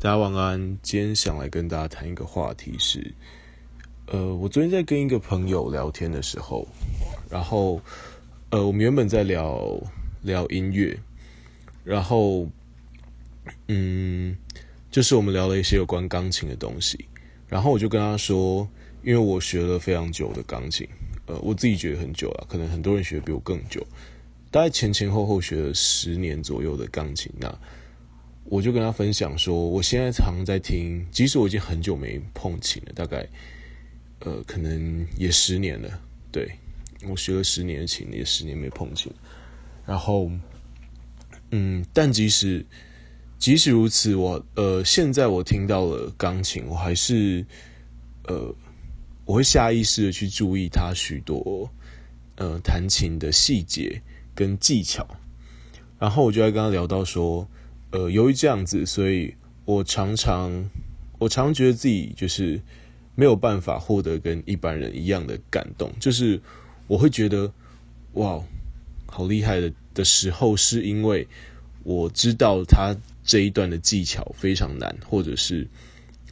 大家晚安。今天想来跟大家谈一个话题是，呃，我昨天在跟一个朋友聊天的时候，然后，呃，我们原本在聊聊音乐，然后，嗯，就是我们聊了一些有关钢琴的东西，然后我就跟他说，因为我学了非常久的钢琴，呃，我自己觉得很久了，可能很多人学比我更久，大概前前后后学了十年左右的钢琴，那。我就跟他分享说，我现在常在听，即使我已经很久没碰琴了，大概呃，可能也十年了。对，我学了十年琴，也十年没碰琴。然后，嗯，但即使即使如此，我呃，现在我听到了钢琴，我还是呃，我会下意识的去注意它许多呃弹琴的细节跟技巧。然后我就在跟他聊到说。呃，由于这样子，所以我常常，我常觉得自己就是没有办法获得跟一般人一样的感动。就是我会觉得，哇，好厉害的的时候，是因为我知道他这一段的技巧非常难，或者是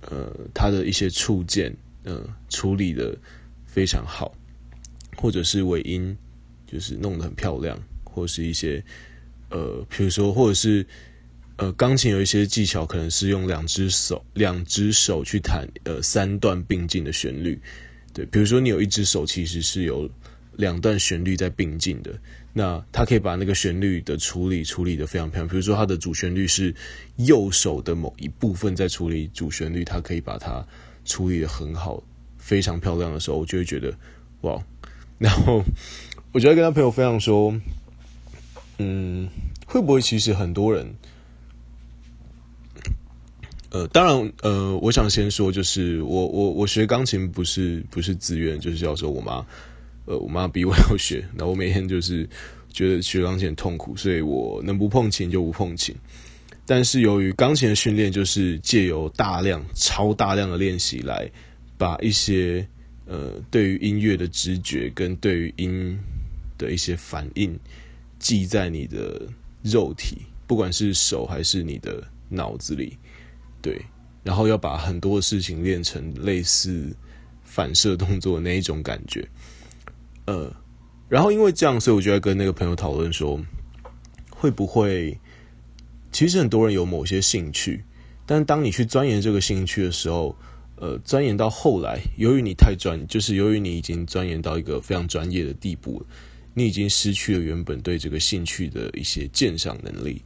呃，他的一些触键，呃，处理的非常好，或者是尾音就是弄得很漂亮，或是一些呃，比如说，或者是。呃，钢琴有一些技巧，可能是用两只手，两只手去弹呃三段并进的旋律，对，比如说你有一只手其实是有两段旋律在并进的，那他可以把那个旋律的处理处理得非常漂亮。比如说他的主旋律是右手的某一部分在处理主旋律，他可以把它处理得很好，非常漂亮的时候，我就会觉得哇，然后我就会跟他朋友分享说，嗯，会不会其实很多人。呃，当然，呃，我想先说，就是我我我学钢琴不是不是自愿，就是要说我妈，呃，我妈逼我 要学，那我每天就是觉得学钢琴很痛苦，所以我能不碰琴就不碰琴。但是由于钢琴的训练，就是借由大量、超大量的练习来把一些呃对于音乐的直觉跟对于音的一些反应记在你的肉体，不管是手还是你的脑子里。对，然后要把很多事情练成类似反射动作那一种感觉，呃，然后因为这样，所以我就在跟那个朋友讨论说，会不会其实很多人有某些兴趣，但当你去钻研这个兴趣的时候，呃，钻研到后来，由于你太专，就是由于你已经钻研到一个非常专业的地步，你已经失去了原本对这个兴趣的一些鉴赏能力。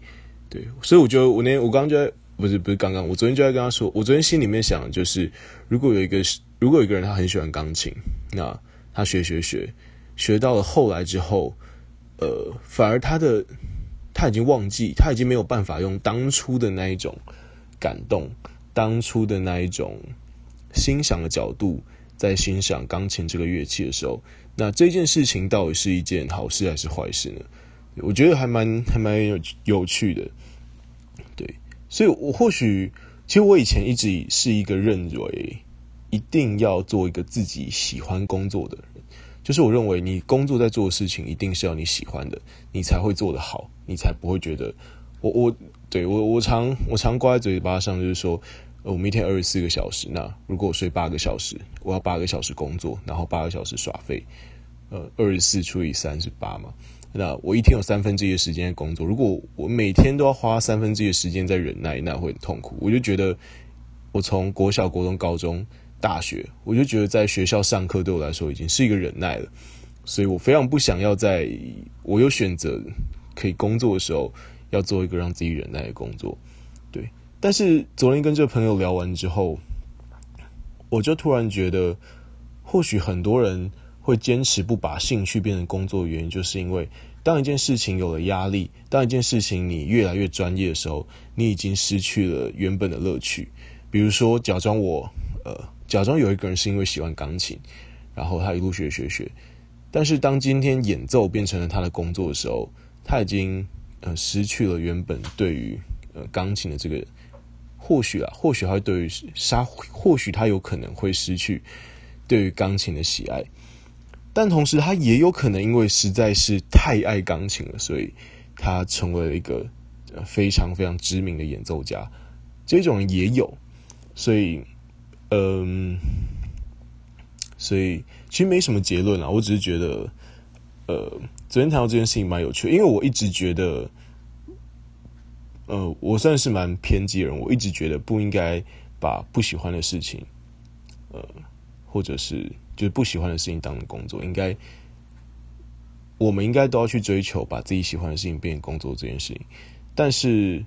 对，所以我觉得我那我刚刚就在。不是不是，刚刚我昨天就在跟他说，我昨天心里面想的就是，如果有一个如果有一个人他很喜欢钢琴，那他学学学学到了后来之后，呃，反而他的他已经忘记，他已经没有办法用当初的那一种感动，当初的那一种欣赏的角度在欣赏钢琴这个乐器的时候，那这件事情到底是一件好事还是坏事呢？我觉得还蛮还蛮有有趣的。所以，我或许，其实我以前一直是一个认为一定要做一个自己喜欢工作的人，就是我认为你工作在做的事情一定是要你喜欢的，你才会做得好，你才不会觉得我我对我我常我常挂在嘴巴上，就是说，我们一天二十四个小时，那如果我睡八个小时，我要八个小时工作，然后八个小时耍废，呃，二十四除以三十八嘛。那我一天有三分之一的时间在工作，如果我每天都要花三分之一的时间在忍耐，那会很痛苦。我就觉得，我从国小、国中、高中、大学，我就觉得在学校上课对我来说已经是一个忍耐了，所以我非常不想要在我有选择可以工作的时候，要做一个让自己忍耐的工作。对，但是昨天跟这个朋友聊完之后，我就突然觉得，或许很多人。会坚持不把兴趣变成工作原因，就是因为当一件事情有了压力，当一件事情你越来越专业的时候，你已经失去了原本的乐趣。比如说，假装我呃，假装有一个人是因为喜欢钢琴，然后他一路学学学，但是当今天演奏变成了他的工作的时候，他已经呃失去了原本对于呃钢琴的这个，或许啊，或许他对于杀，或许他有可能会失去对于钢琴的喜爱。但同时，他也有可能因为实在是太爱钢琴了，所以他成为了一个非常非常知名的演奏家。这种人也有，所以，嗯，所以其实没什么结论啊，我只是觉得，呃，昨天谈到这件事情蛮有趣，因为我一直觉得，呃，我算是蛮偏激的人，我一直觉得不应该把不喜欢的事情，呃，或者是就是不喜欢的事情当工作，应该。我们应该都要去追求把自己喜欢的事情变成工作这件事情，但是，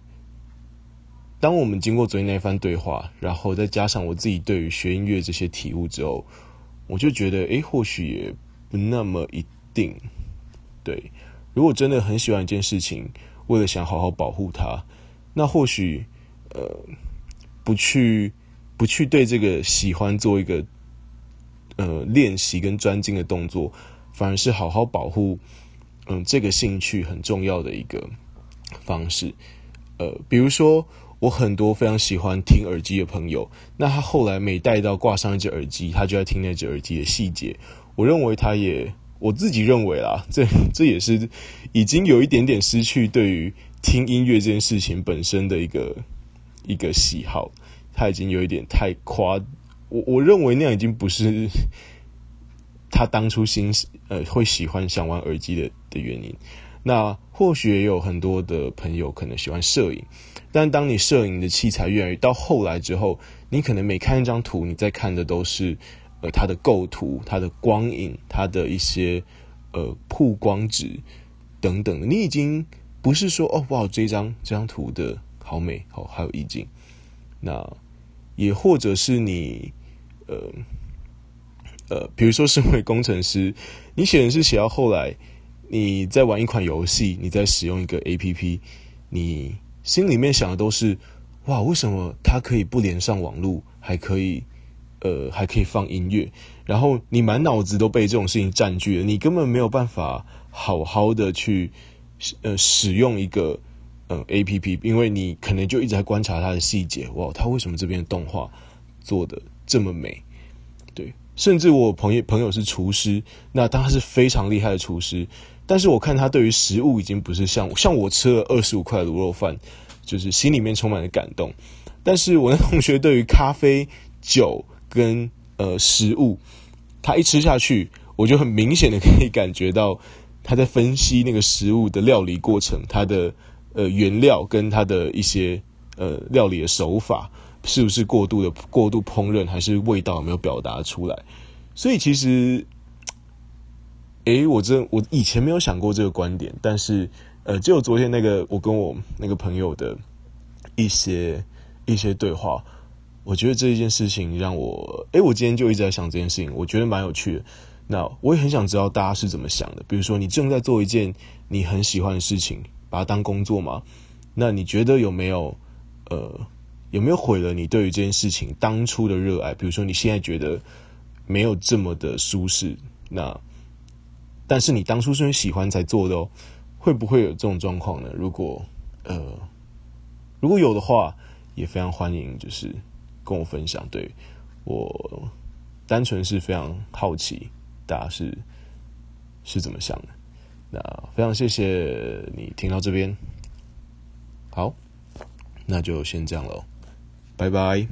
当我们经过昨天那一番对话，然后再加上我自己对于学音乐这些体悟之后，我就觉得，诶，或许也不那么一定。对，如果真的很喜欢一件事情，为了想好好保护它，那或许，呃，不去不去对这个喜欢做一个，呃，练习跟专精的动作。反而是好好保护，嗯，这个兴趣很重要的一个方式。呃，比如说，我很多非常喜欢听耳机的朋友，那他后来每戴到挂上一只耳机，他就要听那只耳机的细节。我认为他也，我自己认为啦，这这也是已经有一点点失去对于听音乐这件事情本身的一个一个喜好，他已经有一点太夸，我我认为那样已经不是。他当初心呃会喜欢想玩耳机的的原因，那或许也有很多的朋友可能喜欢摄影，但当你摄影的器材越来越到后来之后，你可能每看一张图，你在看的都是呃它的构图、它的光影、它的一些呃曝光值等等，你已经不是说哦哇这张这张图的好美好还有意境，那也或者是你呃。呃，比如说，身为工程师，你写的是写到后来，你在玩一款游戏，你在使用一个 APP，你心里面想的都是，哇，为什么它可以不连上网络，还可以，呃，还可以放音乐？然后你满脑子都被这种事情占据了，你根本没有办法好好的去，呃，使用一个呃 APP，因为你可能就一直在观察它的细节，哇，它为什么这边的动画做的这么美？对。甚至我朋友朋友是厨师，那他是非常厉害的厨师。但是我看他对于食物已经不是像像我吃了二十五块卤肉饭，就是心里面充满了感动。但是我的同学对于咖啡、酒跟呃食物，他一吃下去，我就很明显的可以感觉到他在分析那个食物的料理过程，它的呃原料跟它的一些呃料理的手法。是不是过度的过度烹饪，还是味道有没有表达出来？所以其实，诶，我真我以前没有想过这个观点，但是呃，就昨天那个我跟我那个朋友的一些一些对话，我觉得这一件事情让我，诶，我今天就一直在想这件事情，我觉得蛮有趣的。那我也很想知道大家是怎么想的。比如说，你正在做一件你很喜欢的事情，把它当工作吗？那你觉得有没有呃？有没有毁了你对于这件事情当初的热爱？比如说你现在觉得没有这么的舒适，那但是你当初是很喜欢才做的哦，会不会有这种状况呢？如果呃如果有的话，也非常欢迎，就是跟我分享。对，我单纯是非常好奇，大家是是怎么想的？那非常谢谢你听到这边，好，那就先这样喽。拜拜。